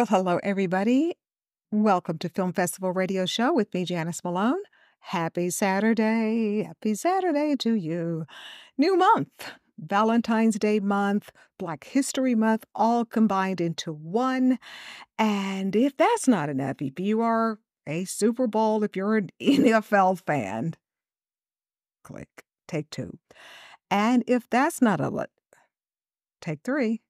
Well, hello, everybody. Welcome to Film Festival Radio Show with me, Janice Malone. Happy Saturday. Happy Saturday to you. New month, Valentine's Day month, Black History Month, all combined into one. And if that's not enough, if you are a Super Bowl, if you're an NFL fan, click, take two. And if that's not a take three.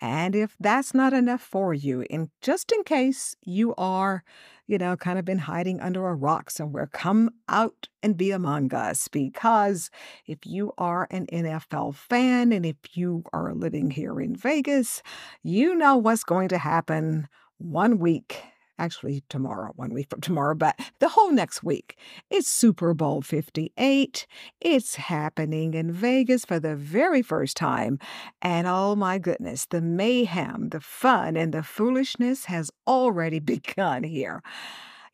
And if that's not enough for you, and just in case you are, you know, kind of been hiding under a rock somewhere, come out and be among us. Because if you are an NFL fan and if you are living here in Vegas, you know what's going to happen one week. Actually, tomorrow, one week from tomorrow, but the whole next week. It's Super Bowl 58. It's happening in Vegas for the very first time. And oh my goodness, the mayhem, the fun, and the foolishness has already begun here.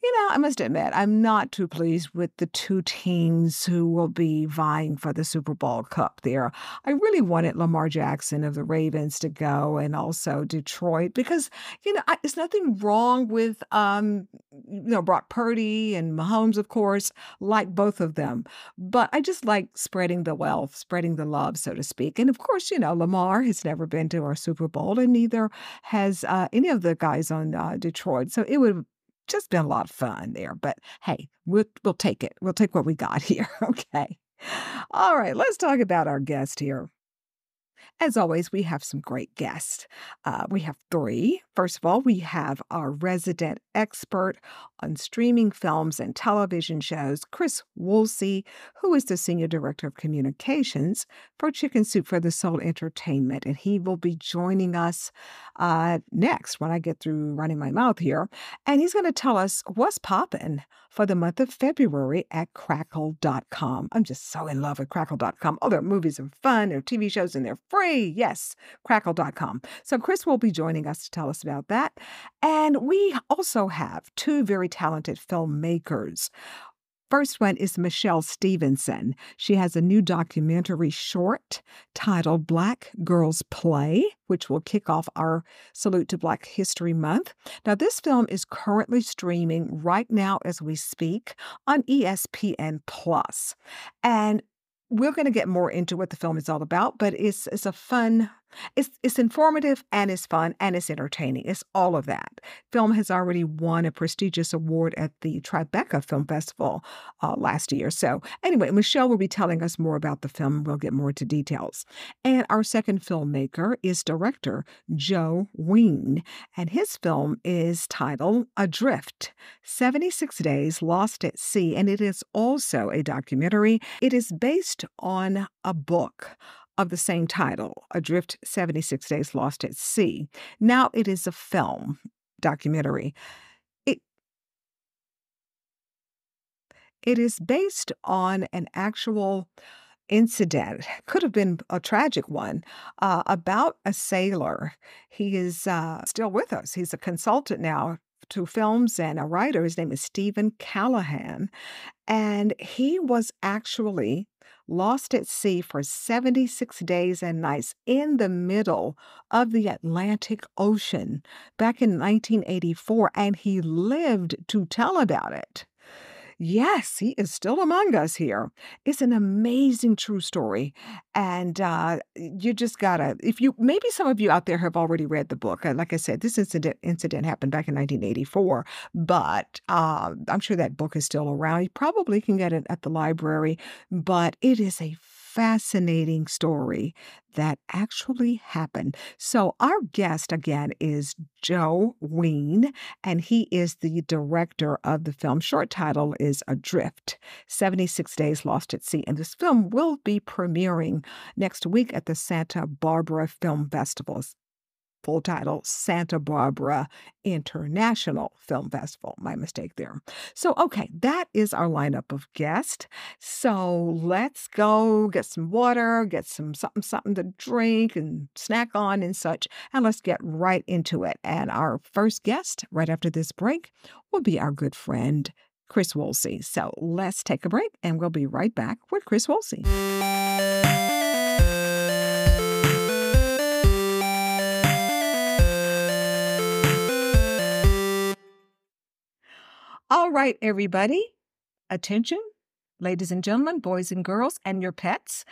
You know, I must admit, I'm not too pleased with the two teams who will be vying for the Super Bowl Cup there. I really wanted Lamar Jackson of the Ravens to go and also Detroit because, you know, I, there's nothing wrong with, um, you know, Brock Purdy and Mahomes, of course, like both of them. But I just like spreading the wealth, spreading the love, so to speak. And of course, you know, Lamar has never been to our Super Bowl, and neither has uh, any of the guys on uh, Detroit. So it would just been a lot of fun there. But hey, we'll, we'll take it. We'll take what we got here. Okay. All right, let's talk about our guest here. As always, we have some great guests. Uh, we have three. First of all, we have our resident expert on streaming films and television shows, Chris Woolsey, who is the Senior Director of Communications for Chicken Soup for the Soul Entertainment. And he will be joining us uh, next when I get through running my mouth here. And he's going to tell us what's popping for the month of February at crackle.com. I'm just so in love with crackle.com. Oh, their movies are fun, their TV shows, and they're free. Yes, crackle.com. So Chris will be joining us to tell us about that. And we also have two very talented filmmakers. First one is Michelle Stevenson. She has a new documentary short titled Black Girls Play, which will kick off our Salute to Black History Month. Now, this film is currently streaming right now as we speak on ESPN Plus. And we're going to get more into what the film is all about, but it's it's a fun, it's it's informative and it's fun and it's entertaining. It's all of that. Film has already won a prestigious award at the Tribeca Film Festival uh, last year. So anyway, Michelle will be telling us more about the film. We'll get more into details. And our second filmmaker is director Joe Ween, and his film is titled Adrift: Seventy Six Days Lost at Sea, and it is also a documentary. It is based on a book of the same title, Adrift 76 Days Lost at Sea. Now it is a film documentary. It it is based on an actual incident, could have been a tragic one, uh, about a sailor. He is uh, still with us. He's a consultant now to films and a writer. His name is Steven Callahan. And he was actually lost at sea for 76 days and nights in the middle of the Atlantic Ocean back in 1984. And he lived to tell about it. Yes, he is still among us here. It's an amazing true story. And uh, you just gotta, if you, maybe some of you out there have already read the book. Uh, Like I said, this incident, incident happened back in 1984, but uh, I'm sure that book is still around. You probably can get it at the library, but it is a fascinating story that actually happened. So, our guest again is Joe Ween, and he is the director of the film. Short title is Adrift 76 Days Lost at Sea. And this film will be premiering next week at the Santa Barbara Film Festivals full title Santa Barbara International Film Festival. My mistake there. So, okay, that is our lineup of guests. So, let's go get some water, get some something, something to drink and snack on and such, and let's get right into it. And our first guest, right after this break, will be our good friend, Chris Woolsey. So, let's take a break and we'll be right back with Chris Woolsey. All right, everybody. Attention, ladies and gentlemen, boys and girls, and your pets.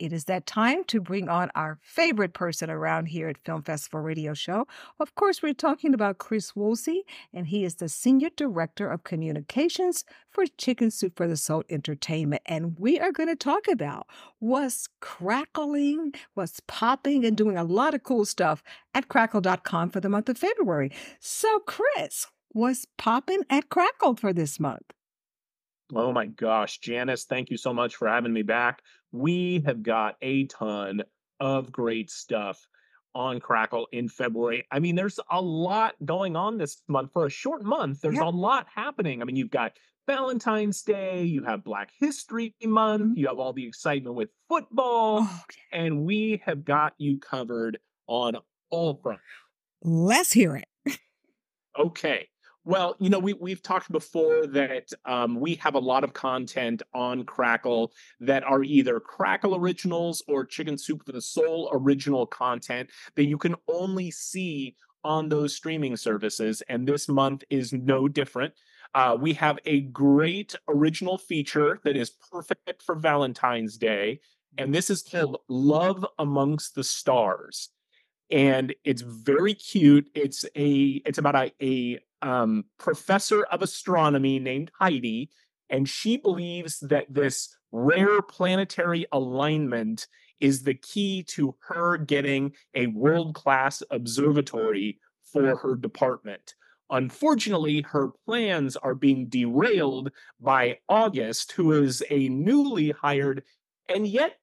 It is that time to bring on our favorite person around here at Film Festival Radio Show. Of course, we're talking about Chris Woolsey, and he is the Senior Director of Communications for Chicken Soup for the Soul Entertainment. And we are going to talk about what's crackling, what's popping, and doing a lot of cool stuff at crackle.com for the month of February. So, Chris, was popping at Crackle for this month. Oh my gosh, Janice, thank you so much for having me back. We have got a ton of great stuff on Crackle in February. I mean, there's a lot going on this month. For a short month, there's Yeah. a lot happening. I mean, you've got Valentine's Day, you have Black History Month, mm-hmm. you have all the excitement with football, Oh, and we have got you covered on all fronts. let's hear it. Okay. Well, you know, we we've talked before that um, we have a lot of content on Crackle that are either Crackle originals or Chicken Soup for the Soul original content that you can only see on those streaming services, and this month is no different. Uh, we have a great original feature that is perfect for Valentine's Day, and this is called Love Amongst the Stars and it's very cute. It's a it's about a, a um, professor of astronomy named Heidi, and she believes that this rare planetary alignment is the key to her getting a world class observatory for her department. Unfortunately, her plans are being derailed by August, who is a newly hired and yet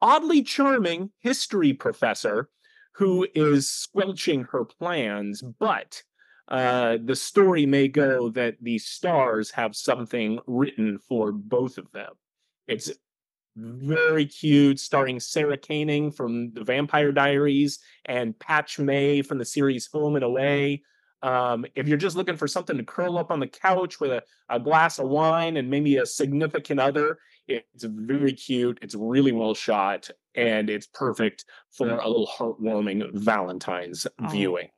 oddly charming history professor who is squelching her plans, but uh, the story may go that the stars have something written for both of them. It's very cute, starring Sara Canning from The Vampire Diaries and Patch May from the series Home and Away. Um, if you're just looking for something to curl up on the couch with a, a glass of wine and maybe a significant other, it's very cute. It's really well shot, and it's perfect for a little heartwarming Valentine's Oh. viewing.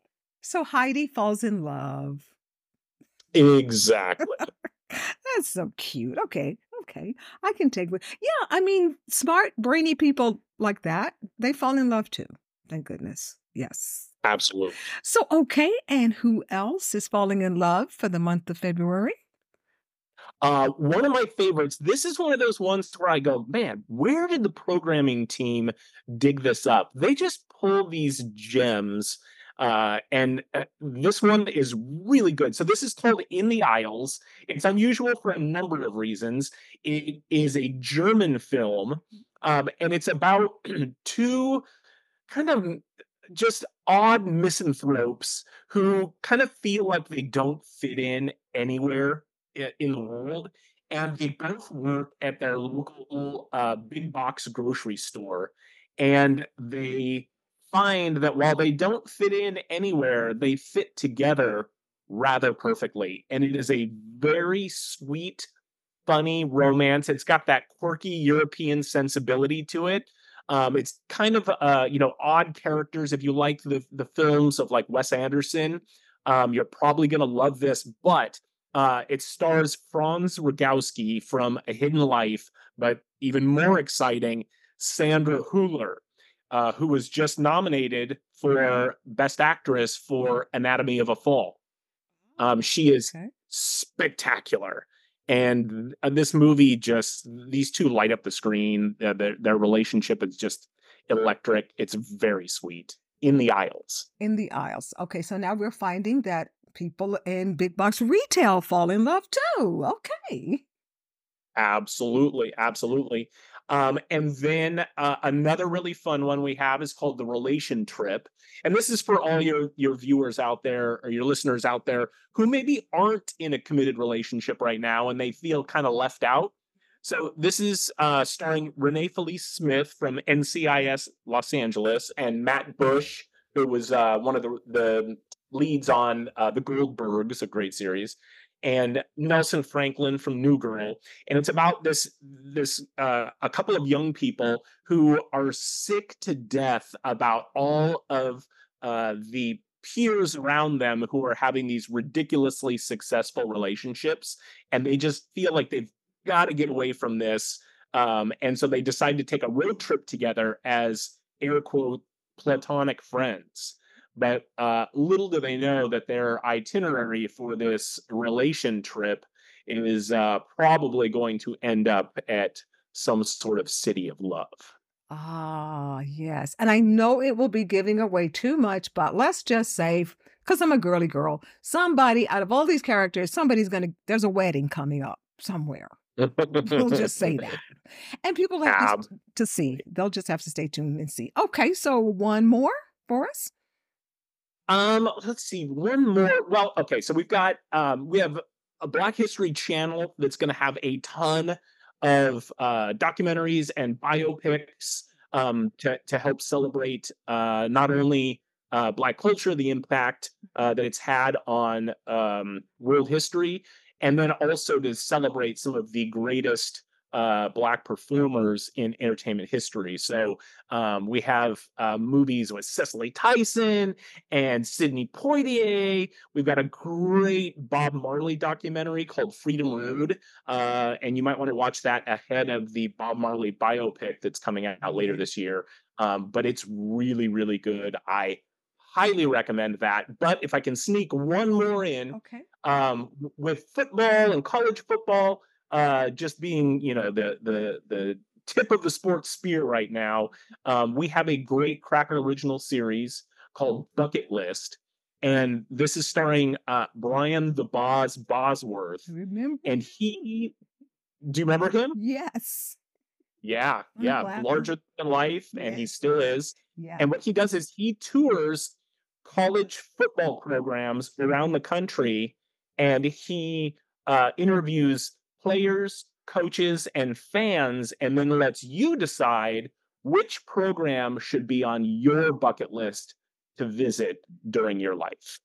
So Heidi falls in love. Exactly. That's so cute. Okay. Okay. I can take it. Yeah. I mean, smart, brainy people like that, they fall in love too. Thank goodness. Yes. Absolutely. So, okay. And who else is falling in love for the month of February? Uh, one of my favorites. This is one of those ones where I go, man, where did the programming team dig this up? They just pull these gems, uh, and uh, this one is really good. So this is called In the Aisles. It's unusual for a number of reasons. It is a German film, um, and it's about two kind of just odd misanthropes who kind of feel like they don't fit in anywhere in the world and they both work at their local uh, big box grocery store and they find that while they don't fit in anywhere they fit together rather perfectly. And it is a very sweet funny romance. It's got that quirky european sensibility to it. Um, it's kind of uh, you know odd characters. If you like the the films of like wes anderson um, you're probably to love this. But uh, it stars Franz Rogowski from A Hidden Life, but even more exciting, Sandra Hüller, uh, who was just nominated for Best Actress for Anatomy of a Fall. Um, she is Okay. spectacular. and uh, this movie just these two light up the screen. Uh, their their relationship is just electric. It's very sweet in the aisles. In the aisles. Okay, so now we're finding that people in big box retail fall in love too. Okay. Absolutely, absolutely. Um, and then uh, another really fun one we have is called the Relation Trip, and this is for all your your viewers out there or your listeners out there who maybe aren't in a committed relationship right now and they feel kind of left out. So this is uh, starring Renee Felice Smith from NCIS Los Angeles and Matt Bush, who was uh, one of the the leads on uh, the Goldbergs, a great series, and Nelson Franklin from New Girl, and it's about this this uh, a couple of young people who are sick to death about all of uh, the peers around them who are having these ridiculously successful relationships, and they just feel like they've got to get away from this, um, and so they decide to take a road trip together as air quote platonic friends but uh, little do they know that their itinerary for this relation trip is uh, probably going to end up at some sort of city of love. Ah, yes. And I know it will be giving away too much, but let's just say, because I'm a girly girl, somebody out of all these characters, somebody's going to, there's a wedding coming up somewhere. We'll just say that. And people have to, to see. They'll just have to stay tuned and see. Okay, so one more for us. Um, let's see, one more. Well, okay, so we've got um we have a Black History channel that's going to have a ton of uh documentaries and biopics um to to help celebrate uh not only uh black culture, the impact uh that it's had on um world history and then also to celebrate some of the greatest uh, black performers in entertainment history. So um, we have uh, movies with Cicely Tyson and Sidney Poitier. We've got a great Bob Marley documentary called Freedom Road, uh, and you might want to watch that ahead of the Bob Marley biopic that's coming out later this year. Um, but it's really, really good. I highly recommend that. But if I can sneak one more in, Okay. um, with football and college football uh, just being you know the the the tip of the sports spear right now, um, we have a great Crackle original series called Bucket List, and this is starring uh, Brian the Boz Bosworth, Remember? and he. Do you remember him? Yes. Yeah, I'm yeah, laughing. larger than life, and he still is. Yeah. And what he does is he tours college football programs around the country and he uh, interviews Mm-hmm. players, coaches, and fans, and then lets you decide which program should be on your bucket list to visit during your life.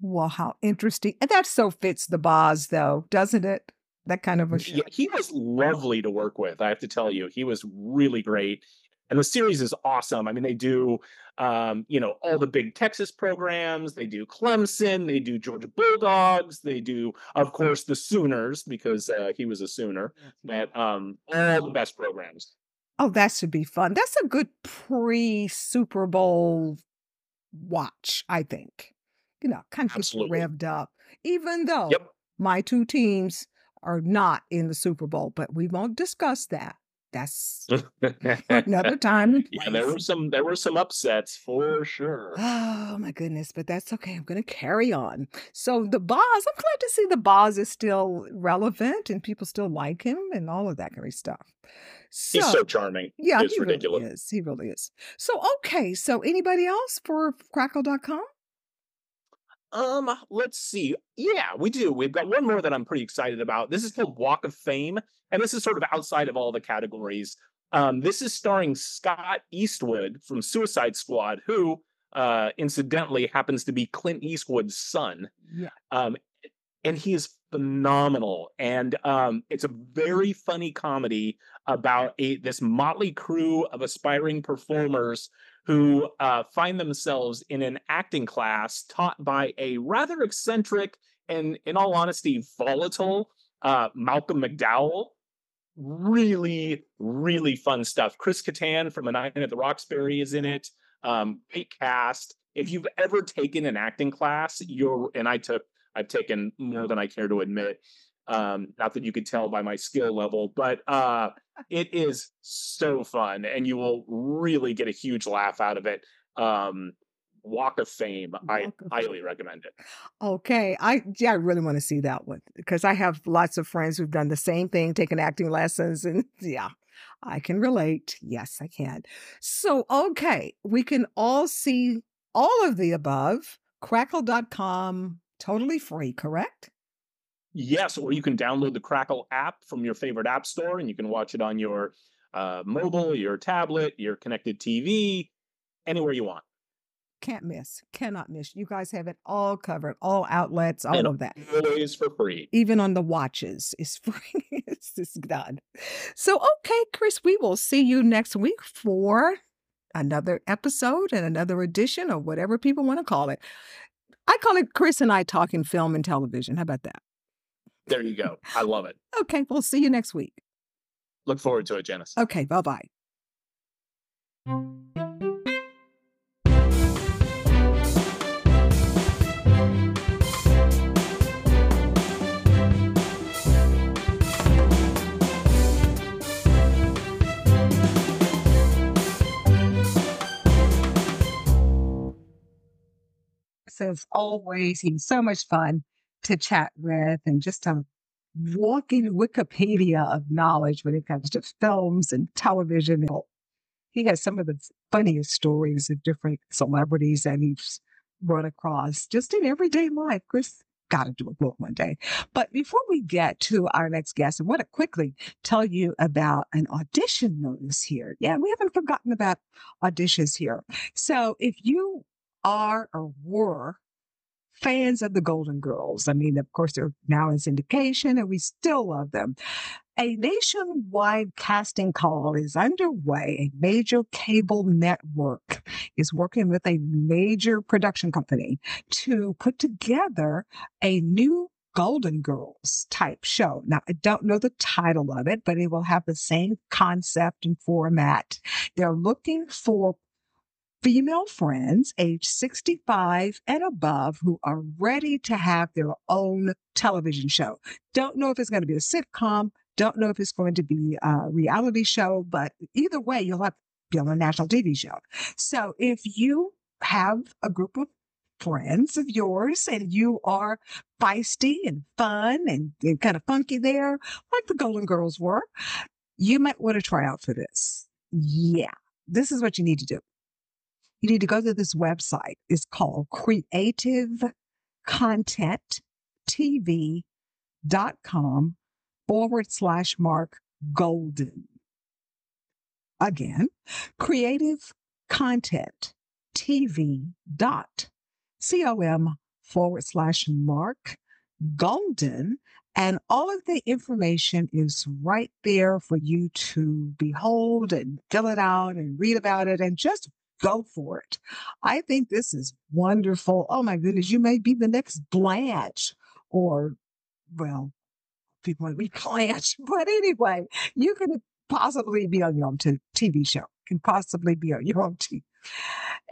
Wow, how interesting. And that so fits the Boz, though, doesn't it? That kind of a show. Yeah, he was lovely to work with. I have to tell you, he was really great. And the series is awesome. I mean, they do, um, you know, all the big Texas programs. They do Clemson. They do Georgia Bulldogs. They do, of course, the Sooners because uh, he was a Sooner. But um, all the best programs. Oh, that should be fun. That's a good pre Super Bowl watch, I think. You know, kind of Absolutely. revved up, even though Yep. my two teams are not in the Super Bowl, but we won't discuss that. That's another time. yeah, there were some there were some upsets for sure. Oh my goodness, but that's okay. I'm going to carry on. So the Boz, I'm glad to see the Boz is still relevant and people still like him and all of that kind of stuff. So, He's so charming. yeah, it's he ridiculous. really is. He really is. So okay, so anybody else for Crackle.com? Um, let's see. Yeah, we do. We've got one more that I'm pretty excited about. This is called Walk of Fame, and this is sort of outside of all the categories. Um, this is starring Scott Eastwood from Suicide Squad, who uh incidentally happens to be Clint Eastwood's son. Yeah. Um, and he is phenomenal. And um, it's a very funny comedy about a this motley crew of aspiring performers who uh, find themselves in an acting class taught by a rather eccentric and, in all honesty, volatile uh, Malcolm McDowell. Really, really fun stuff. Chris Kattan from A Night at the Roxbury is in it. Um, great cast. If you've ever taken an acting class, you're and I took I've taken more than I care to admit. Um, not that you could tell by my skill level, but uh, it is so fun, and you will really get a huge laugh out of it. Um, Walk of Fame, I of highly recommend it. Okay, I yeah, I really want to see that one because I have lots of friends who've done the same thing, taken acting lessons, and yeah, I can relate. Yes, I can. So, okay, we can all see all of the above. Crackle.com, totally free, correct? Yes, or you can download the Crackle app from your favorite app store, and you can watch it on your uh, mobile, your tablet, your connected TV, anywhere you want. Can't miss, cannot miss. You guys have it all covered, all outlets, all And of that. Always for free. even on the watches it's free it's just done so okay chris we will see you next week for another episode and another edition or whatever people want to call it i call it chris and i talking film and television how about that There you go. I love it. okay we'll see you next week Look forward to it, Janice. okay bye-bye So as always, he's so much fun to chat with and just a walking Wikipedia of knowledge when it comes to films and television. He has some of the funniest stories of different celebrities that he's run across just in everyday life. Chris got to do a book one day. But before we get to our next guest, I want to quickly tell you about an audition notice here. Yeah, we haven't forgotten about auditions here. So if you are or were fans of the Golden Girls. I mean, of course, they're now in syndication and we still love them. A nationwide casting call is underway. A major cable network is working with a major production company to put together a new Golden Girls type show. Now, I don't know the title of it, but it will have the same concept and format. They're looking for female friends age 65 and above who are ready to have their own television show. Don't know if it's going to be a sitcom, don't know if it's going to be a reality show, but either way, you'll have be on a national TV show. So if you have a group of friends of yours and you are feisty and fun and, and kind of funky there, like the Golden Girls were, you might want to try out for this. Yeah, this is what you need to do you need to go to this website. It's called creativecontenttv.com forward slash mark golden. Again, creative content TV dot com forward slash mark golden. And all of the information is right there for you to behold and fill it out and read about it and just go for it. I think this is wonderful. Oh my goodness, you may be the next Blanche or, well, people to be Blanche, but anyway, you could possibly be on your own TV show, can possibly be on your own TV.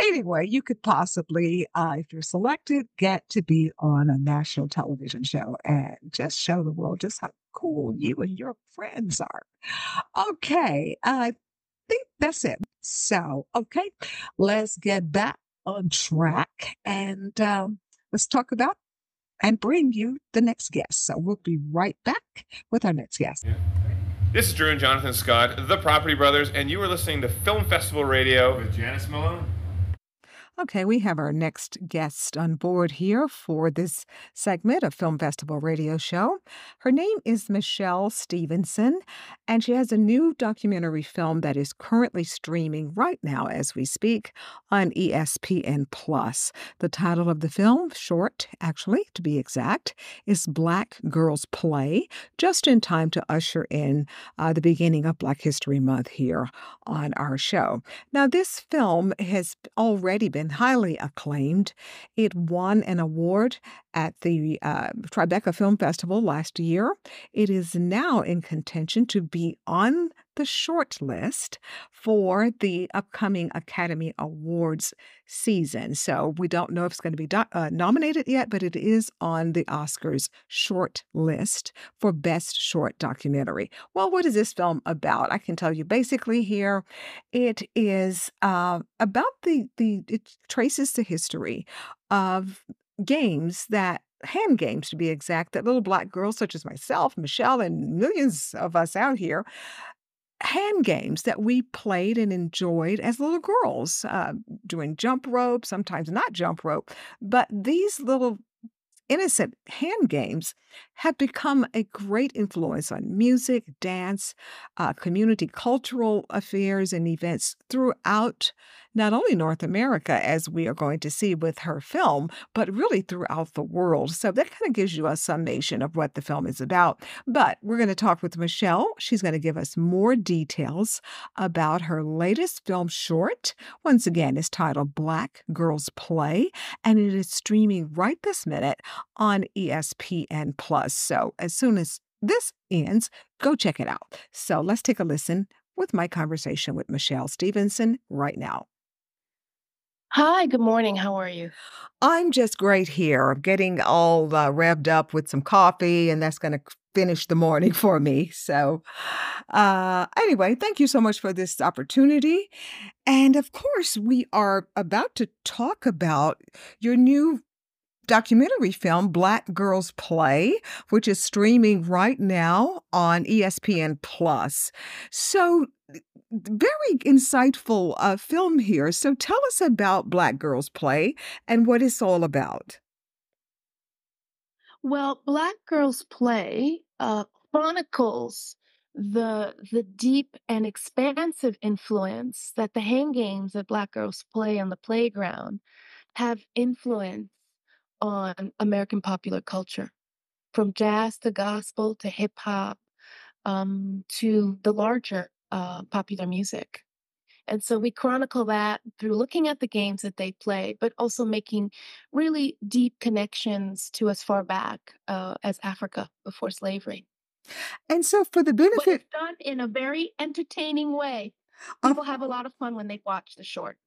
Anyway, you could possibly, uh, if you're selected, get to be on a national television show and just show the world just how cool you and your friends are. Okay, I think that's it. So, okay, let's get back on track and um, let's talk about and bring you the next guest. So, we'll be right back with our next guest. This is Drew and Jonathan Scott, the Property Brothers, and you are listening to Film Festival Radio with Janice Malone. Okay, we have our next guest on board here for this segment of Film Festival Radio Show. Her name is Michelle Stevenson, and she has a new documentary film that is currently streaming right now as we speak on ESPN Plus. The title of the film, short actually to be exact, is Black Girls Play, just in time to usher in uh, the beginning of Black History Month here on our show. Now, this film has already been highly acclaimed. It won an award at the uh, Tribeca Film Festival last year. It is now in contention to be on the short list for the upcoming Academy Awards season. So we don't know if it's going to be do- uh, nominated yet, but it is on the Oscars short list for Best Short Documentary. Well, what is this film about? I can tell you basically here. It is uh, about the the it traces the history of games that hand games to be exact that little black girls such as myself michelle and millions of us out here hand games that we played and enjoyed as little girls uh, doing jump rope sometimes not jump rope but these little innocent hand games have become a great influence on music, dance, uh, community cultural affairs, and events throughout not only North America, as we are going to see with her film, but really throughout the world. So that kind of gives you a summation of what the film is about. But we're going to talk with Michelle. She's going to give us more details about her latest film short. Once again, it's titled Black Girls Play, and it is streaming right this minute on ESPN Plus. So as soon as this ends, go check it out. So let's take a listen with my conversation with Michelle Stevenson right now. Hi, good morning. How are you? I'm just great here. I'm getting all uh, revved up with some coffee, and that's going to finish the morning for me. So, uh, anyway, thank you so much for this opportunity. And of course, we are about to talk about your new documentary film, Black Girls Play, which is streaming right now on ESPN Plus. So, very insightful uh, film here. So, tell us about Black Girls Play and what it's all about. Well, Black Girls Play uh, chronicles the the deep and expansive influence that the hand games that Black girls play on the playground have influenced on American popular culture, from jazz to gospel to hip hop um, to the larger uh, popular music. And so we chronicle that through looking at the games that they play, but also making really deep connections to as far back uh, as Africa before slavery. And so, for the But benefit it's done in a very entertaining way. People have a lot of fun when they watch the short.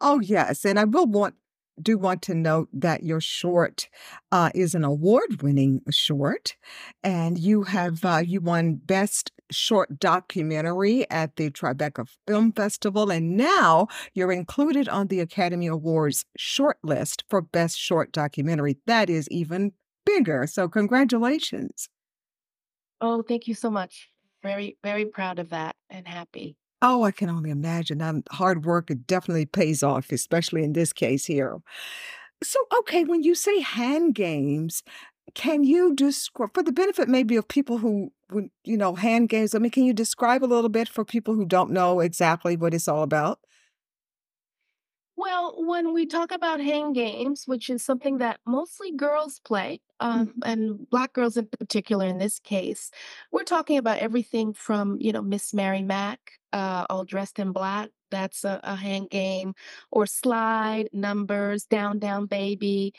Oh, yes. And I will want do want to note that your short uh, is an award-winning short, and you have uh, you won Best Short Documentary at the Tribeca Film Festival, and now you're included on the Academy Awards shortlist for Best Short Documentary. That is even bigger. So congratulations. Oh, thank you so much. Very, very proud of that and happy. Oh, I can only imagine. Um, hard work it definitely pays off, especially in this case here. So, okay, when you say hand games, can you describe, for the benefit maybe of people who, would, you know, hand games, I mean, can you describe a little bit for people who don't know exactly what it's all about? Well, when we talk about hand games, which is something that mostly girls play, um, Mhm. and black girls in particular in this case, we're talking about everything from, you know, Miss Mary Mack, uh, all dressed in black. That's a, a hand game, or slide numbers, down, down, baby,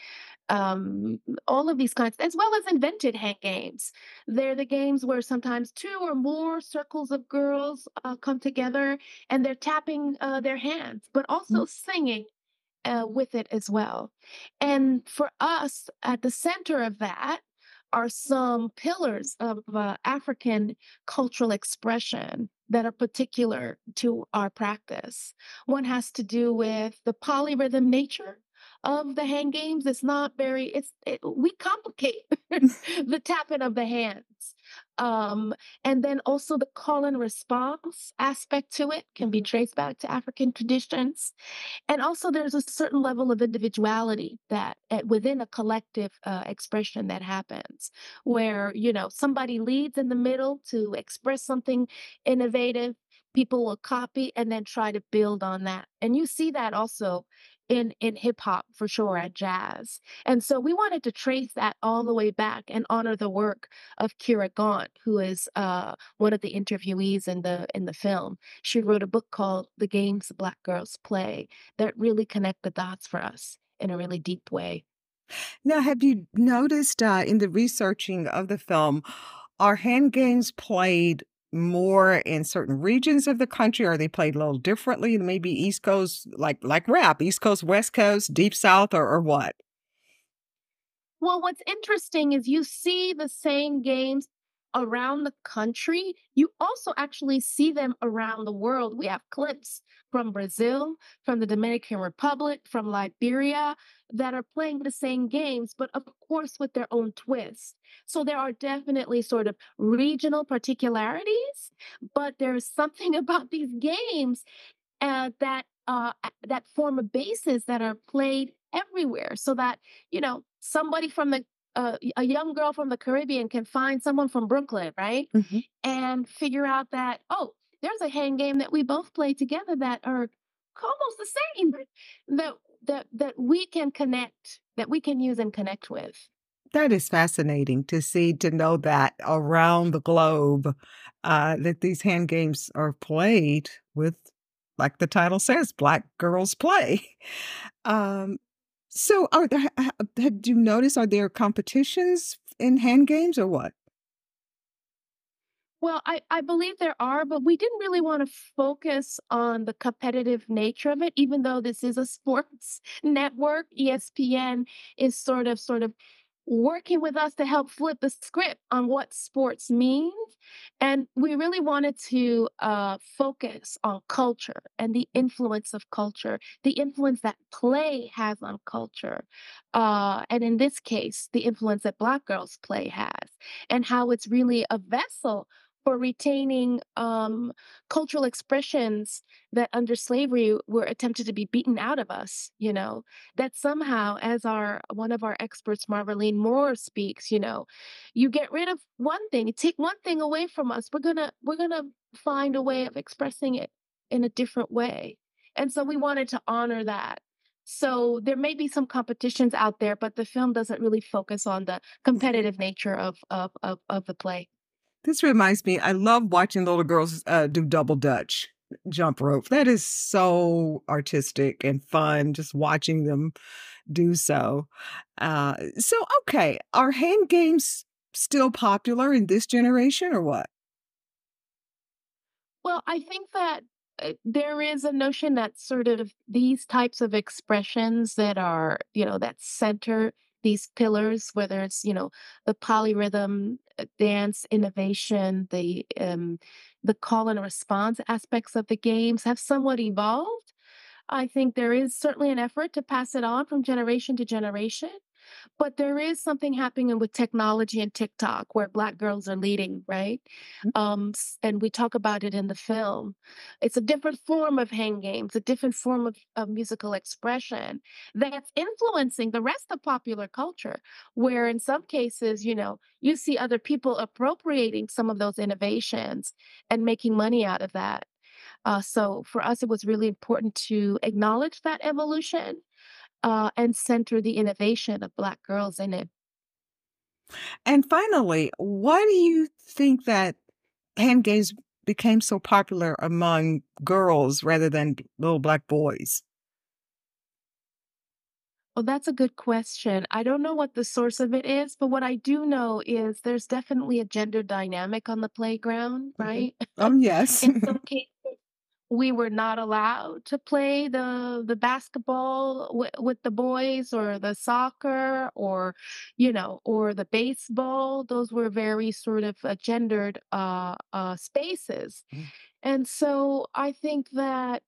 um, all of these kinds, as well as invented hand games. They're the games where sometimes two or more circles of girls uh, come together and they're tapping uh, their hands, but also singing uh, with it as well. And for us, at the center of that are some pillars of uh, African cultural expression that are particular to our practice. One has to do with the polyrhythm nature of the hand games. It's not very, it's, it, we complicate the tapping of the hands. Um, and then also the call and response aspect to it can be traced back to African traditions. And also, there's a certain level of individuality that uh, within a collective uh, expression that happens, where you know somebody leads in the middle to express something innovative. People will copy and then try to build on that, and you see that also in in hip hop for sure at jazz. And so we wanted to trace that all the way back and honor the work of Kyra Gaunt, who is uh, one of the interviewees in the in the film. She wrote a book called "The Games Black Girls Play." that really connect the dots for us in a really deep way. Now, have you noticed uh, in the researching of the film, are hand games played more in certain regions of the country? Are they played a little differently? Maybe East Coast, like like rap, East Coast, West Coast, Deep South, or, or what? Well, what's interesting is you see the same games around the country. You also actually see them around the world. We have clips from Brazil, from the Dominican Republic, from Liberia that are playing the same games, but of course with their own twist. So there are definitely sort of regional particularities, but there's something about these games uh, that uh, that form a basis that are played everywhere so that you know somebody from the uh, a young girl from the Caribbean can find someone from Brooklyn, right? Mhm. And figure out that, oh, there's a hand game that we both play together that are almost the same that that that we can connect, that we can use and connect with. That is fascinating to see, to know that around the globe, uh, that these hand games are played with, like the title says, Black girls play. Um, so, are there, ha- ha- had you notice, are there competitions in hand games or what? Well, I, I believe there are, but we didn't really want to focus on the competitive nature of it, even though this is a sports network. ESPN is sort of sort of working with us to help flip the script on what sports means. And we really wanted to uh, focus on culture and the influence of culture, the influence that play has on culture. Uh, and in this case, the influence that Black girls play has, and how it's really a vessel for retaining um, cultural expressions that under slavery were attempted to be beaten out of us, you know, that somehow, as our one of our experts, Marvelene Moore, speaks, you know, you get rid of one thing, you take one thing away from us, we're gonna we're gonna find a way of expressing it in a different way. And so we wanted to honor that. So there may be some competitions out there, but the film doesn't really focus on the competitive nature of of of, of the play. This reminds me, I love watching little girls uh, do double dutch jump rope. That is so artistic and fun just watching them do so. Uh, so, okay, are hand games still popular in this generation or what? Well, I think that uh, there is a notion that sort of these types of expressions that are, you know, that center these pillars, whether it's, you know, the polyrhythm, uh, dance, innovation, the um, the call and response aspects of the games have somewhat evolved. I think there is certainly an effort to pass it on from generation to generation. But there is something happening with technology and TikTok where Black girls are leading, right? Mm. Um, and we talk about it in the film. It's a different form of hand games, a different form of, of musical expression that's influencing the rest of popular culture, where in some cases, you know, you see other people appropriating some of those innovations and making money out of that. Uh, so for us, it was really important to acknowledge that evolution uh, and center the innovation of Black girls in it. And finally, why do you think that hand games became so popular among girls rather than little black boys? Well, that's a good question. I don't know what the source of it is, but what I do know is there's definitely a gender dynamic on the playground, Mhm. right? Oh, yes. In some cases, we were not allowed to play the the basketball w- with the boys or the soccer or you know or the baseball those were very sort of uh, gendered uh, uh, spaces Mm. and so i think that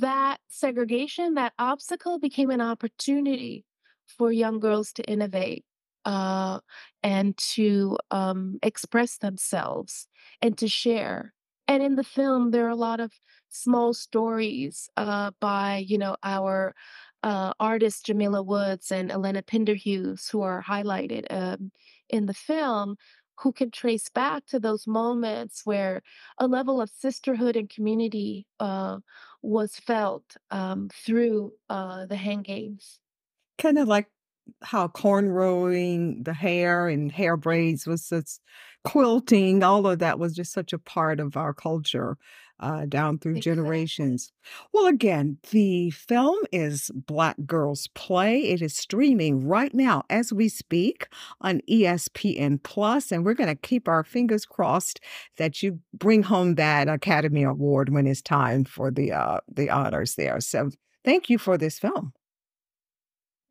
that segregation that obstacle became an opportunity for young girls to innovate uh, and to um, express themselves and to share and in the film there are a lot of small stories uh, by you know our uh, artists Jamila Woods and Elena Pinderhughes who are highlighted um, in the film who can trace back to those moments where a level of sisterhood and community uh, was felt um, through uh, the hand games. Kind of like how cornrowing the hair and hair braids was such quilting, all of that was just such a part of our culture uh, down through Exactly. generations. Well, again, the film is Black Girls Play. It is streaming right now as we speak on ESPN Plus, and we're going to keep our fingers crossed that you bring home that Academy Award when it's time for the uh, the honors there. So, thank you for this film.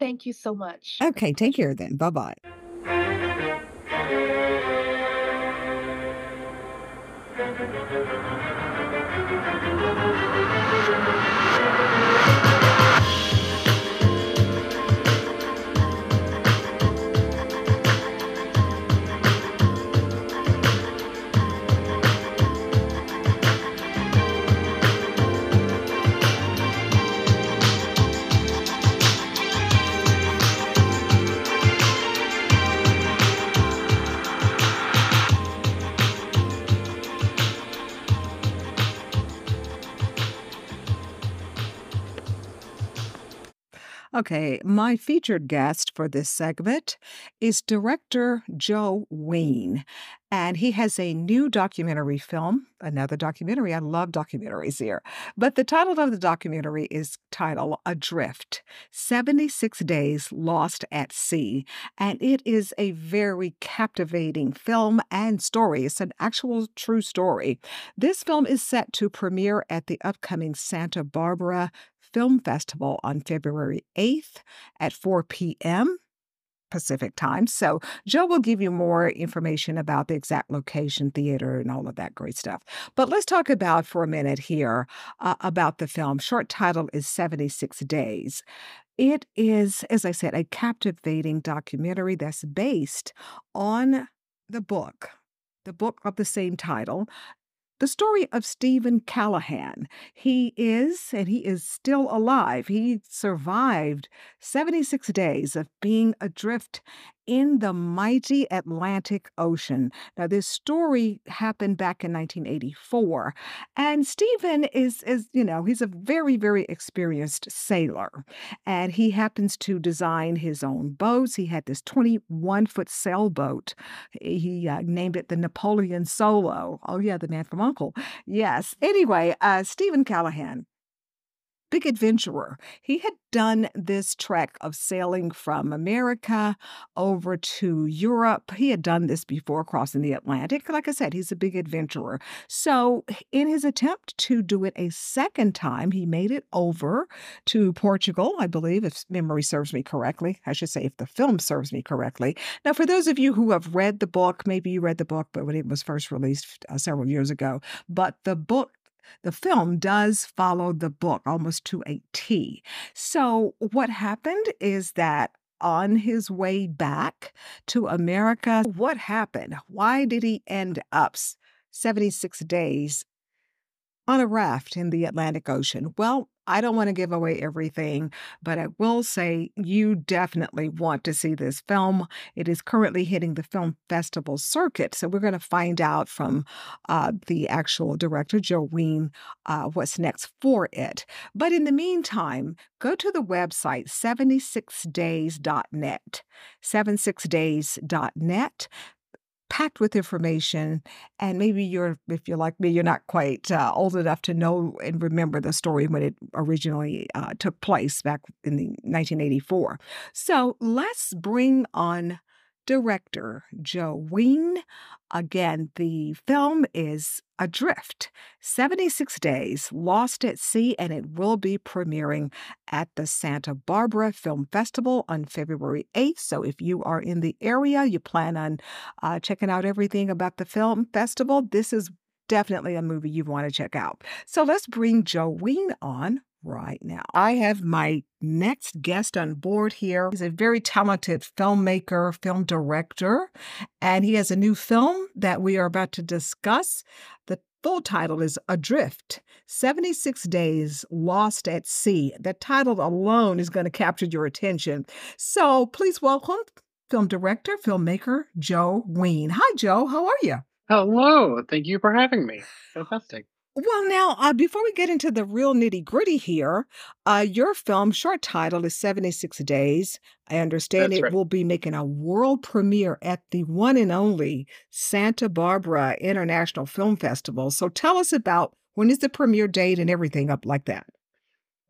Thank you so much. Okay, take care then. Bye bye. Okay, my featured guest for this segment is director Joe Ween, and he has a new documentary film, another documentary. I love documentaries here. But the title of the documentary is titled Adrift 76 Days Lost at Sea. And it is a very captivating film and story. It's an actual true story. This film is set to premiere at the upcoming Santa Barbara Film Festival on February 8th at 4 p.m. Pacific time. So, Joe will give you more information about the exact location, theater, and all of that great stuff. But let's talk about for a minute here uh, about the film. Short title is 76 Days. It is, as I said, a captivating documentary that's based on the book, the book of the same title, the story of Steven Callahan. He is, and he is still alive. He survived 76 days of being adrift in the mighty Atlantic Ocean. Now, this story happened back in 1984, and Steven is, is you know, he's a very, very experienced sailor, and he happens to design his own boats. He had this 21 foot sailboat. He uh, named it the Napoleon Solo. Oh, yeah, the man from Uncle. Yes. Anyway, uh, Steven Callahan big adventurer. He had done this trek of sailing from America over to Europe. He had done this before crossing the Atlantic. Like I said, he's a big adventurer. So, in his attempt to do it a second time, he made it over to Portugal, I believe, if memory serves me correctly. I should say, if the film serves me correctly. Now, for those of you who have read the book, maybe you read the book, but when it was first released uh, several years ago, but the book the film does follow the book almost to a T. So, what happened is that on his way back to America, what happened? Why did he end up 76 days on a raft in the Atlantic Ocean? Well, I don't want to give away everything, but I will say you definitely want to see this film. It is currently hitting the film festival circuit. So we're going to find out from uh, the actual director, Joe Ween, uh, what's next for it. But in the meantime, go to the website 76days.net. 76days.net packed with information and maybe you're if you're like me you're not quite uh, old enough to know and remember the story when it originally uh, took place back in the 1984 so let's bring on director joe ween again the film is adrift 76 days lost at sea and it will be premiering at the Santa Barbara Film Festival on February 8th. So if you are in the area, you plan on uh, checking out everything about the film festival, this is definitely a movie you want to check out. So let's bring Joe Ween on right now. I have my next guest on board here. He's a very talented filmmaker, film director, and he has a new film that we are about to discuss. The full title is Adrift 76 Days Lost at Sea. The title alone is going to capture your attention. So please welcome film director, filmmaker Joe Ween. Hi, Joe. How are you? Hello, thank you for having me. Fantastic. Well, now, uh, before we get into the real nitty gritty here, uh, your film short title is 76 Days. I understand That's it right. will be making a world premiere at the one and only Santa Barbara International Film Festival. So tell us about when is the premiere date and everything up like that.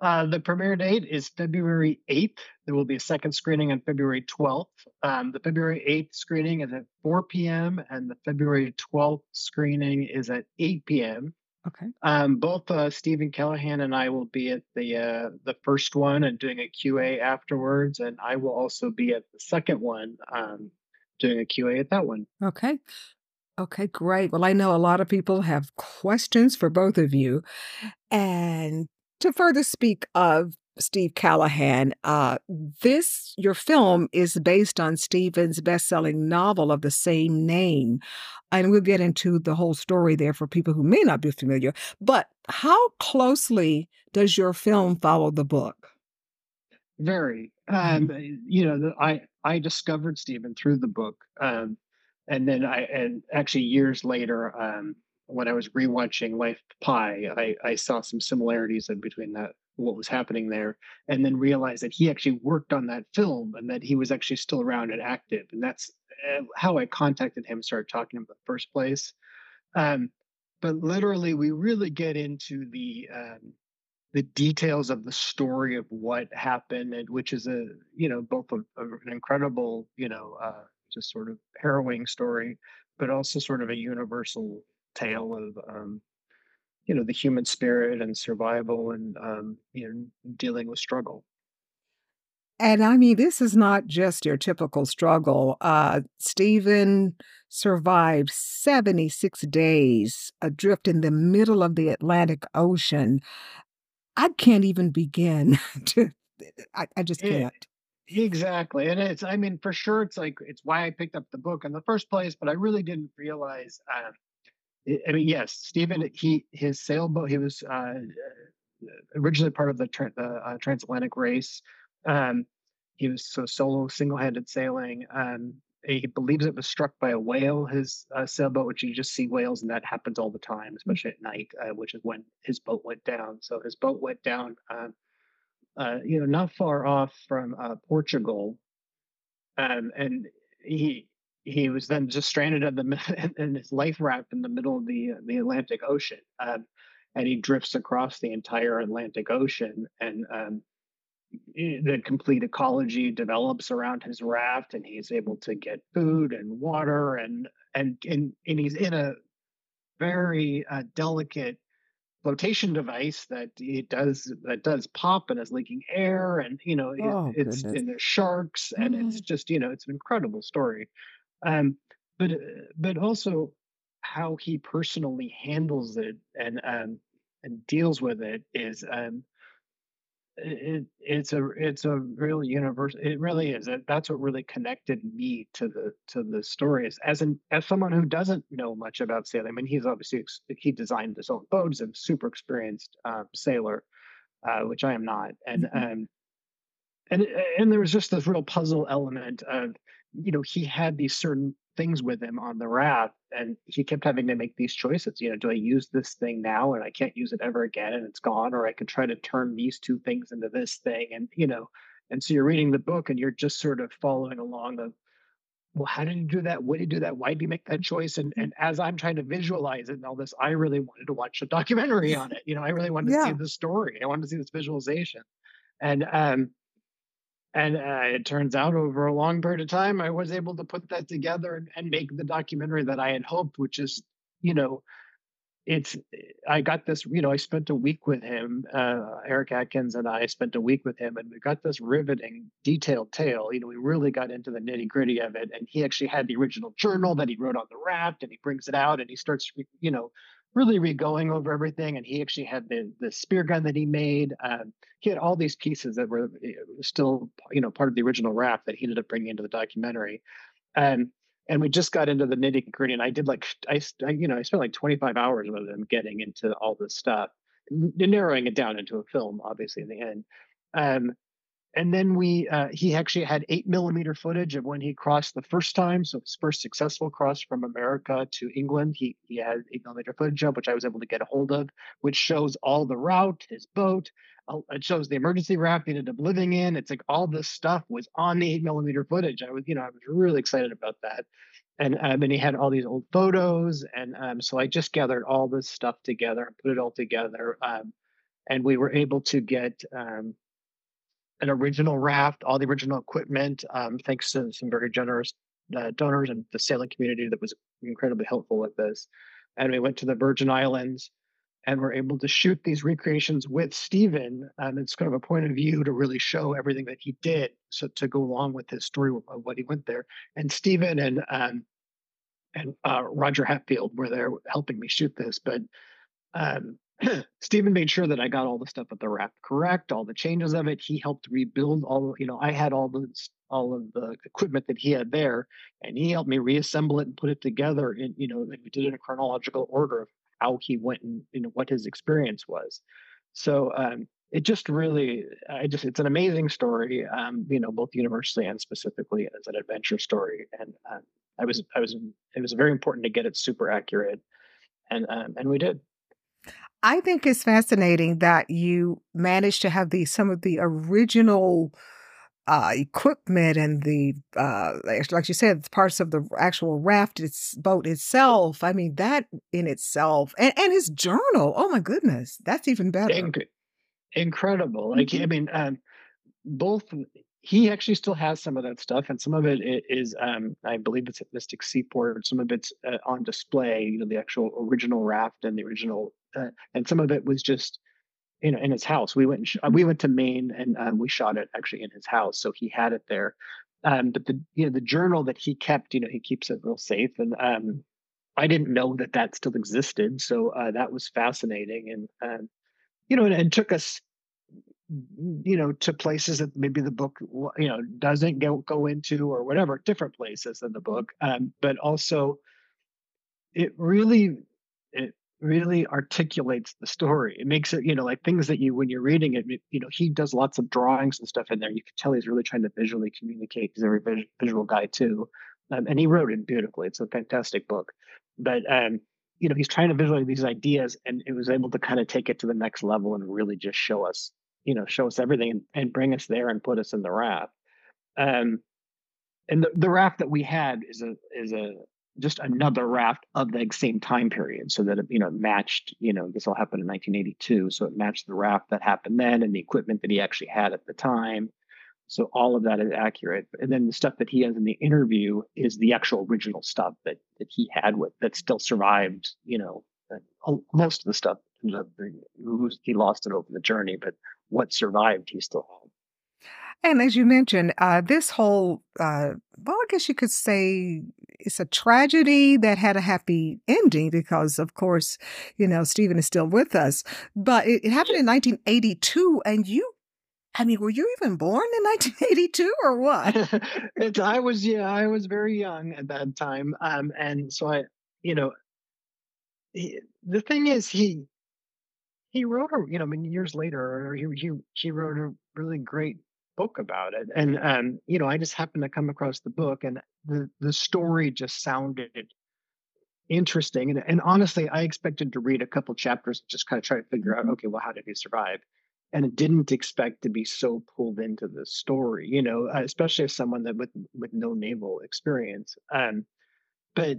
Uh, the premiere date is February 8th. There will be a second screening on February 12th. Um, the February 8th screening is at 4 p.m., and the February 12th screening is at 8 p.m. Okay. Um, both uh, Steven Callahan and I will be at the uh, the first one and doing a QA afterwards, and I will also be at the second one um, doing a QA at that one. Okay. Okay, great. Well, I know a lot of people have questions for both of you. And to further speak of Steve Callahan, uh, this, your film is based on Steven's best selling novel of the same name. And we'll get into the whole story there for people who may not be familiar. But how closely does your film follow the book? Very. Um, you know, the, I I discovered Steven through the book, um, and then I and actually years later, um, when I was rewatching Life Pie, I I saw some similarities in between that what was happening there, and then realized that he actually worked on that film and that he was actually still around and active, and that's uh, how I contacted him, started talking to him in the first place. Um, but literally, we really get into the um, the details of the story of what happened and which is a you know both a, a- an incredible you know uh, just sort of harrowing story but also sort of a universal tale of um, you know the human spirit and survival and um, you know dealing with struggle And I mean, this is not just your typical struggle. Uh, Steven survived 76 days adrift in the middle of the Atlantic Ocean. I can't even begin to, I, I just can't. Exactly. And it's, I mean, for sure, it's like, it's why I picked up the book in the first place, but I really didn't realize. Um, I mean, yes, Steven, he, his sailboat, he was uh, originally part of the, tra- the uh, transatlantic race. Um, he was so solo, single handed sailing. Um, he believes it was struck by a whale, his uh, sailboat, which you just see whales, and that happens all the time, especially at night, uh, which is when his boat went down. So his boat went down. Um, uh, you know, not far off from uh, Portugal, um, and he he was then just stranded in the in his life raft in the middle of the the Atlantic Ocean, um, and he drifts across the entire Atlantic Ocean, and um, the complete ecology develops around his raft, and he's able to get food and water, and and and, and he's in a very uh, delicate flotation device that it does that does pop and is leaking air and you know it- Oh, it's goodness. and there's sharks and it's just you know it's an incredible story um but uh, but also how he personally handles it and um and deals with it is um it, it's a it's a real universe it really is that's what really connected me to the to the stories as an as someone who doesn't know much about sailing i mean he's obviously ex- he designed his own boats and super experienced um, sailor uh, which i am not and um and and there was just this real puzzle element of you know he had these certain things with him on the raft and he kept having to make these choices you know do i use this thing now and i can't use it ever again and it's gone or i could try to turn these two things into this thing and you know and so you're reading the book and you're just sort of following along of well how did he do that? What did he do that? Why did he make that choice? And and as i'm trying to visualize it and all this i really wanted to watch a documentary on it you know i really wanted to Yeah. see the story i wanted to see this visualization and um and uh, it turns out over a long period of time, I was able to put that together and, and make the documentary that I had hoped, which is, you know, it's, I got this, you know, I spent a week with him, uh, Eric Atkins and I spent a week with him, and we got this riveting, detailed tale. You know, we really got into the nitty gritty of it. And he actually had the original journal that he wrote on the raft, and he brings it out and he starts, you know, really re-going over everything. And he actually had the the spear gun that he made. Um, he had all these pieces that were eh, still, you know, part of the original raft that he ended up bringing into the documentary. Um, and we just got into the nitty gritty, and I did like I you know, I spent like 25 hours with him getting into all this stuff, narrowing it down into a film, obviously in the end. Um, and then we uh, he actually had eight millimeter footage of when he crossed the first time so his first successful cross from america to england he he had eight millimeter footage of which i was able to get a hold of which shows all the route his boat uh, it shows the emergency raft he ended up living in it's like all this stuff was on the eight millimeter footage i was you know i was really excited about that. And um, and he had all these old photos and um, so i just gathered all this stuff together and put it all together um, and we were able to get um, an original raft, all the original equipment, um, thanks to some very generous uh, donors and the sailing community that was incredibly helpful with this. And we went to the Virgin Islands and were able to shoot these recreations with Steven. And it's kind of a point of view to really show everything that he did, so to go along with his story of what he went there. And Steven and um, and uh, Roger Hatfield were there helping me shoot this, but um, Steven made sure that I got all the stuff at the raft correct, all the changes of it. He helped rebuild all, you know, I had all the all of the equipment that he had there, and he helped me reassemble it and put it together. And you know, we did it in a chronological order of how he went and you know what his experience was. So um, it just really, I just, it's an amazing story. Um, you know, both universally and specifically as an adventure story. And um, I was, I was, it was very important to get it super accurate, and um, and we did. I think it's fascinating that you managed to have the some of the original uh, equipment and the uh, like you said, parts of the actual raft, its boat itself. I mean, that in itself, and and his journal. Oh my goodness, that's even better. Inc- incredible. Like I mean, um, both he actually still has some of that stuff, and some of it is i- um, I believe it's at Mystic Seaport. Some of it's uh, on display. You know, the actual original raft and the original, uh, and some of it was just, you know, in his house. We went and sh- uh, we went to Maine and um, we shot it actually in his house, so he had it there. Um, but the you know the journal that he kept, you know, he keeps it real safe, and um, I didn't know that that still existed, so uh, that was fascinating, and um, you know, and it took us you know to places that maybe the book you know doesn't go go into or whatever different places in the book um, but also it really it really articulates the story. It makes it you know like things that you when you're reading it you know he does lots of drawings and stuff in there. You can tell he's really trying to visually communicate. He's a very visual guy too. Um, and he wrote it beautifully. It's a fantastic book. But um you know he's trying to visualize these ideas and it was able to kind of take it to the next level and really just show us you know show us everything and, and bring us there and put us in the raft um and the, the raft that we had is a is a just another raft of the same time period so that it you know matched you know this all happened in 1982 so it matched the raft that happened then and the equipment that he actually had at the time. So all of that is accurate and then the stuff that he has in the interview is the actual original stuff that that he had with that still survived you know uh, most of the stuff he lost it over the journey but what survived he still had. And as you mentioned, uh, this whole, uh, well, I guess you could say it's a tragedy that had a happy ending because, of course, you know, Steven is still with us. But it, it happened in 1982, and you, I mean, were you even born in 1982 or what? I was yeah, I was very young at that time, um, and so I, you know, he, the thing is he he wrote a you know I mean years later he he he wrote a really great book about it, and um, you know I just happened to come across the book, and the the story just sounded interesting, and and honestly I expected to read a couple chapters just kind of try to figure out okay well how did he survive. And didn't expect to be so pulled into the story, you know, uh, especially as someone that with with no naval experience. Um, but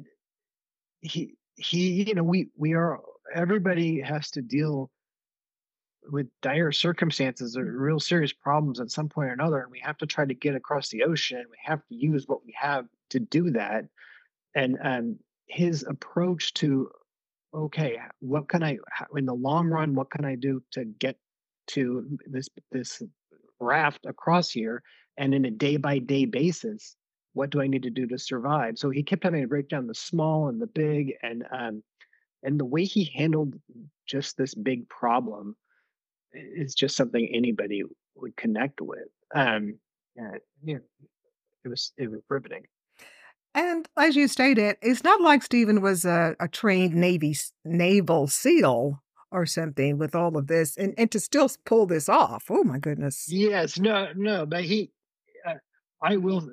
he he you know we we are everybody has to deal with dire circumstances or real serious problems at some point or another and we have to try to get across the ocean we have to use what we have to do that and um his approach to okay what can i in the long run what can i do to get to this this raft across here? And in a day by day basis what do i need to do to survive? So he kept having to break down the small and the big and um and the way he handled just this big problem is just something anybody would connect with um yeah, yeah it was it was riveting And as you stated, it's not like Steven was a, a trained Navy naval SEAL or something with all of this and, and to still pull this off. Oh my goodness. Yes, no, no, but he, uh, I will.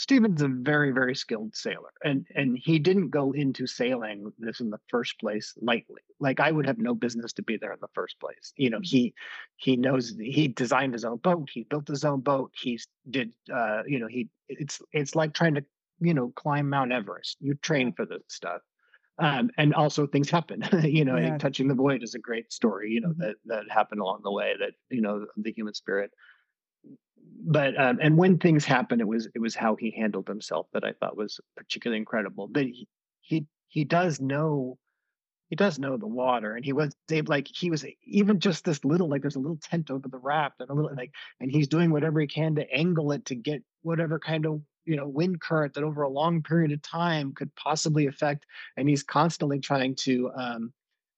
Steven's a very, very skilled sailor, and and he didn't go into sailing this in the first place lightly. Like I would have no business to be there in the first place. You know, he he knows he designed his own boat, he built his own boat, he did, uh, you know, he it's it's like trying to you know climb Mount Everest. You train for this stuff. Um, and also things happen, you know, Yeah. touching the void is a great story, you know, Mhm. that, that happened along the way that, you know, the human spirit but um, and when things happen, it was it was how he handled himself that I thought was particularly incredible. But he he he does know he does know the water, and he was like he was even just this little like there's a little tent over the raft and a little like and he's doing whatever he can to angle it to get whatever kind of you know wind current that over a long period of time could possibly affect, and he's constantly trying to um,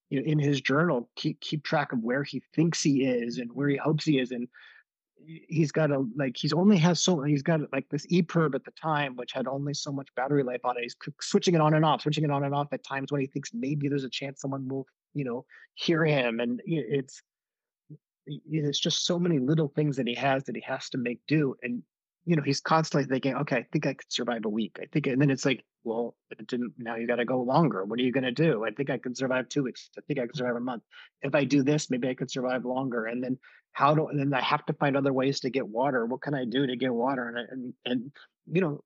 you know in his journal keep keep track of where he thinks he is and where he hopes he is and he's got a like he's only has so he's got like this EPIRB at the time which had only so much battery life on it. He's switching it on and off, switching it on and off at times when he thinks maybe there's a chance someone will you know hear him, and it's it's just so many little things that he has that he has to make do, and you know he's constantly thinking, okay, I think I could survive a week. I think, and then it's like, well, it didn't. Now you got to go longer. What are you going to do? I think I could survive two weeks. I think I could survive a month. If I do this, maybe I could survive longer. And then how do then I have to find other ways to get water. What can I do to get water? And and and you know,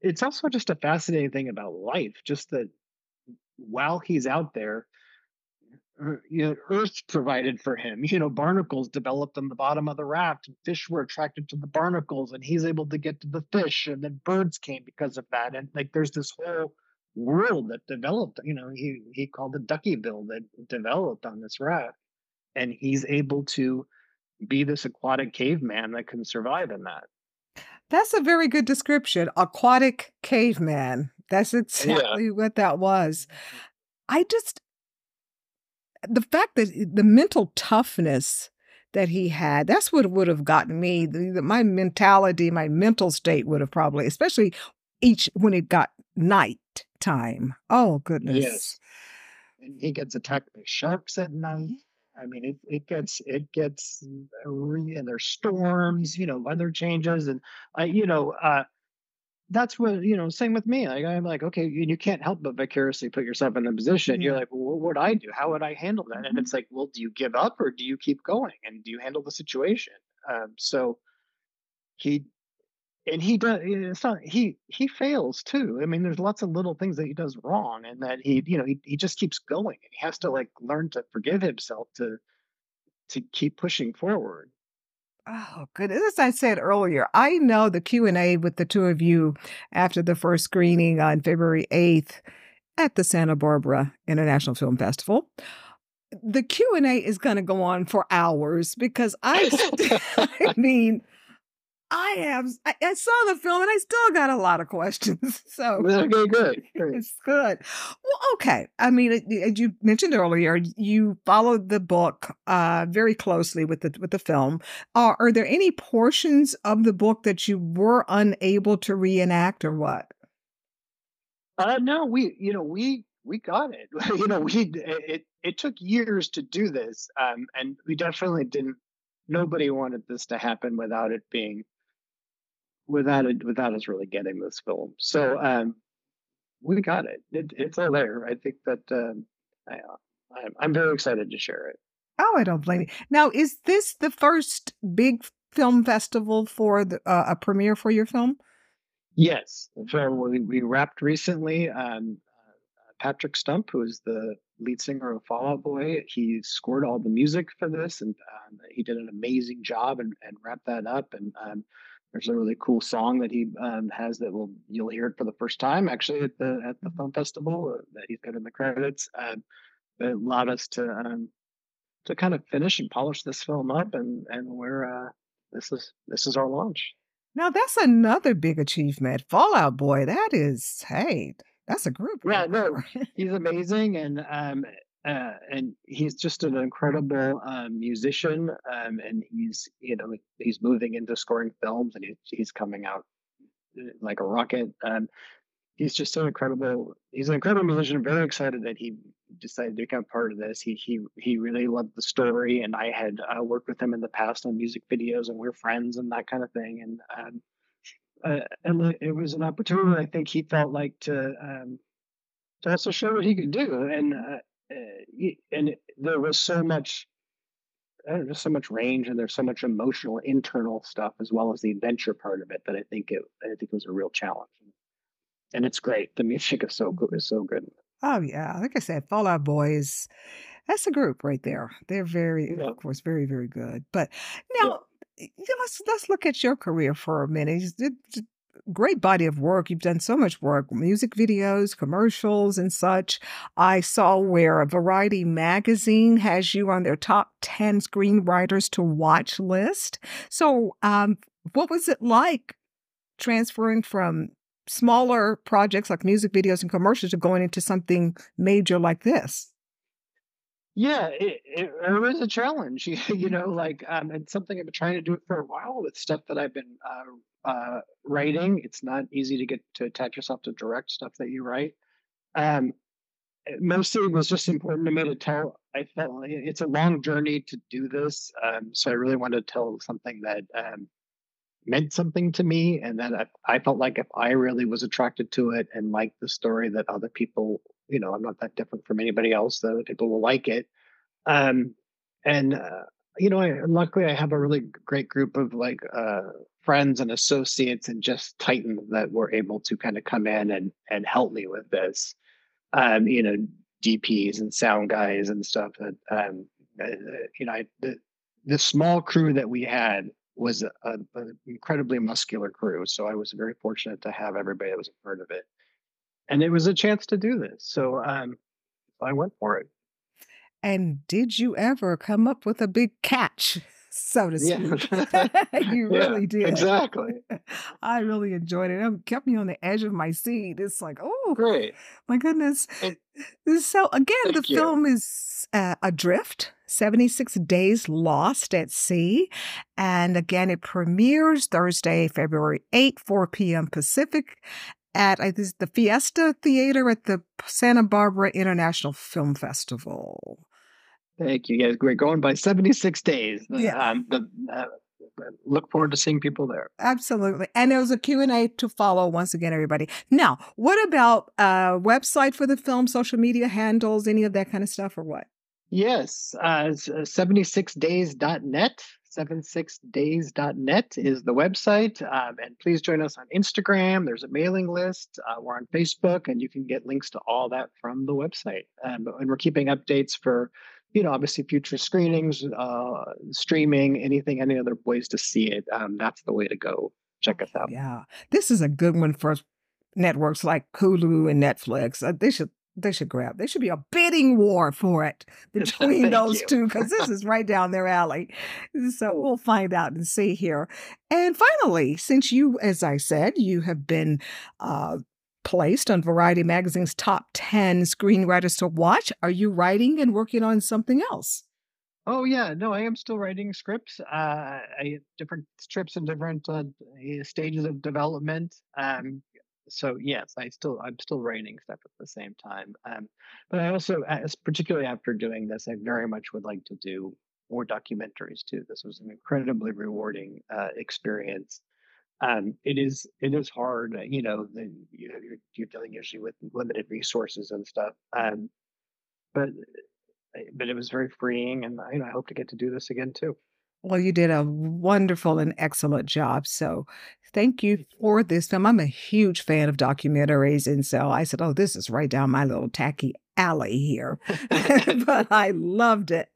it's also just a fascinating thing about life, just that while he's out there, Er, you know, Earth provided for him. You know, barnacles developed on the bottom of the raft. And fish were attracted to the barnacles, and he's able to get to the fish. And then birds came because of that. And like, there's this whole world that developed. You know, he he called it bill that developed on this raft, and he's able to be this aquatic caveman that can survive in that. That's a very good description. Aquatic caveman. That's exactly what that was. Mm-hmm. I just, the fact that the mental toughness that he had, that's what would have gotten me. The, my mentality, my mental state would have probably, especially each when it got night time. Oh, goodness. Yes. And he gets attacked by sharks at night. I mean, it, it gets it gets uh, and there's storms, you know, weather changes, and I, you know, uh, that's what you know. Same with me. Like I'm like, okay, you, you can't help but vicariously put yourself in the position. You're like, well, what would I do? How would I handle that? And it's like, well, do you give up or do you keep going? And do you handle the situation? Um, so he and he does it's not he he fails too i mean there's lots of little things that he does wrong and that he you know he, he just keeps going and he has to like learn to forgive himself to to keep pushing forward Oh, good. As I said earlier, I know the Q and A with the two of you after the first screening on February eighth at the Santa Barbara International Film Festival. The Q and A is going to go on for hours because I, I mean, I am. I, I saw the film and I still got a lot of questions. So okay good great. it's good. Well, okay. I mean, as you mentioned earlier, you followed the book uh, very closely with the with the film. Uh, are there any portions of the book that you were unable to reenact, or what? uh no we you know we we got it you know we it it took years to do this um and we definitely didn't nobody wanted this to happen without it being without it without us really getting this film so um we got it, it it's all there i think that um I, I'm, I'm very excited to share it Oh, I don't blame you. Now, is this the first big film festival for the, uh, a premiere for your film? Yes. So we, we wrapped recently. Um, uh, Patrick Stump, who is the lead singer of Fall Out Boy, he scored all the music for this, and um, he did an amazing job and, and wrapped that up. And um, there's a really cool song that he um, has that will you'll hear it for the first time actually at the at the film festival uh, that he's got in the credits. Um, that allowed us to um, to kind of finish and polish this film up, and and we're uh, this is this is our launch. Now, that's another big achievement. Fall Out Boy, that is, hey, that's a group. Yeah, no, he's amazing and um uh, and he's just an incredible um, musician um, and he's you know he's moving into scoring films and he's, he's coming out uh, like a rocket um, he's just so incredible. He's an incredible musician. Very excited that he decided to become part of this. He he he really loved the story, and I had uh, worked with him in the past on music videos, and we're friends and that kind of thing. And um, uh, and it- was an opportunity. I think he felt like to um, to also show what he could do, and uh, Eh, and there was so much. I don't know, just so much range, and there's so much emotional internal stuff as well as the adventure part of it that I think it I think it was a real challenge. And it's great. The music is so good. Is so good. Oh yeah, like I said, Fall Out Boy is that's a group right there. They're very, Yeah. of course, very, very good. But now, yeah, let's let's look at your career for a minute. Great body of work. You've done so much work, music videos, commercials, and such. I saw where a Variety magazine has you on their top ten screenwriters to watch list. So, um, what was it like transferring from smaller projects like music videos and commercials to going into something major like this? Yeah, it, it, it was a challenge. You, know, like um, it's something I've been trying to do for a while with stuff that I've been uh, uh, writing. It's not easy to get to attach yourself to direct stuff that you write. Um, mostly it was just important to me to tell. I felt it's a long journey to do this, um, so I really wanted to tell something that um, meant something to me, and that I, I felt like if I really was attracted to it and liked the story, that other people, you know, I'm not that different from anybody else, that other people will like it. Um, and uh, you know, I, luckily I have a really great group of like uh, friends and associates and just Titan that were able to kind of come in and and help me with this um, you know, DPs and sound guys and stuff. That um, uh, you know, I, the the small crew that we had was an incredibly muscular crew. So I was very fortunate to have everybody that was a part of it, and it was a chance to do this. So um, I went for it. And did you ever come up with a big catch, so to Yeah. speak? you Yeah, really did. exactly. I really enjoyed it. It kept me on the edge of my seat. It's like, oh, Great. my goodness. And- So, again, the you. film is uh, Adrift 76 Days Lost at Sea. And again, it premieres Thursday, February 8, 4 p.m. Pacific at the Fiesta Theater at the Santa Barbara International Film Festival. Thank you. guys. we're going by 76 days. Yeah. Um, the, uh, look forward to seeing people there. Absolutely. And there was a Q&A to follow once again, everybody. Now, what about uh website for the film, social media handles, any of that kind of stuff or what? Yes, uh, it's, uh, 76days.net. 76days.net is the website. Um, and please join us on Instagram. There's a mailing list. Uh, we're on Facebook, and you can get links to all that from the website. Um, and we're keeping updates for, you know, obviously future screenings, uh, streaming, anything, any other ways to see it. Um, that's the way to go. Check us out. Yeah. This is a good one for networks like Hulu and Netflix. Uh, they should they should grab. There should be a bidding war for it between those you. two because this is right down their alley. So we'll find out and see here. And finally, since you, as I said, you have been uh, placed on Variety Magazine's top 10 screenwriters to watch, are you writing and working on something else? Oh yeah, no, I am still writing scripts. Uh, I different scripts in different uh, eh, stages of development. Um, so yes, I still I'm still writing stuff at the same time. Um, but I also, as particularly after doing this, I very much would like to do more documentaries too. This was an incredibly rewarding uh, experience. Um, it is it is hard, uh, you know. The, you know, you're, you're dealing usually with limited resources and stuff. Um, but but it was very freeing, and you know, I hope to get to do this again too. Well, you did a wonderful and excellent job. So thank you for this film. I'm a huge fan of documentaries. And so I said, oh, this is right down my little tacky alley here. but I loved it.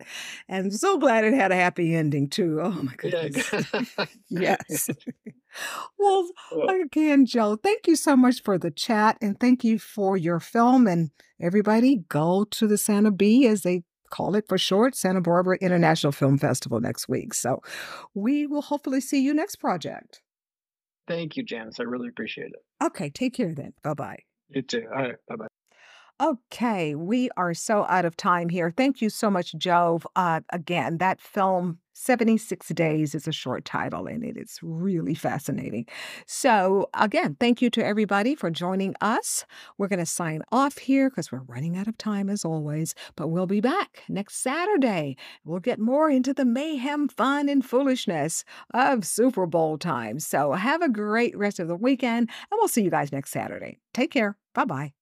And so glad it had a happy ending, too. Oh, my goodness. yes. Well, again, Joe, thank you so much for the chat and thank you for your film. And everybody, go to the Santa B as they call it for short, Santa Barbara International Film Festival next week. So we will hopefully see you next project. Thank you, Janice. I really appreciate it. Okay, take care then. Bye bye. You too. All right. Bye bye. Okay, we are so out of time here. Thank you so much, Jove. Uh, again, that film 76 Days is a short title, and it is really fascinating. So, again, thank you to everybody for joining us. We're going to sign off here because we're running out of time as always, but we'll be back next Saturday. We'll get more into the mayhem, fun, and foolishness of Super Bowl time. So, have a great rest of the weekend, and we'll see you guys next Saturday. Take care. Bye bye.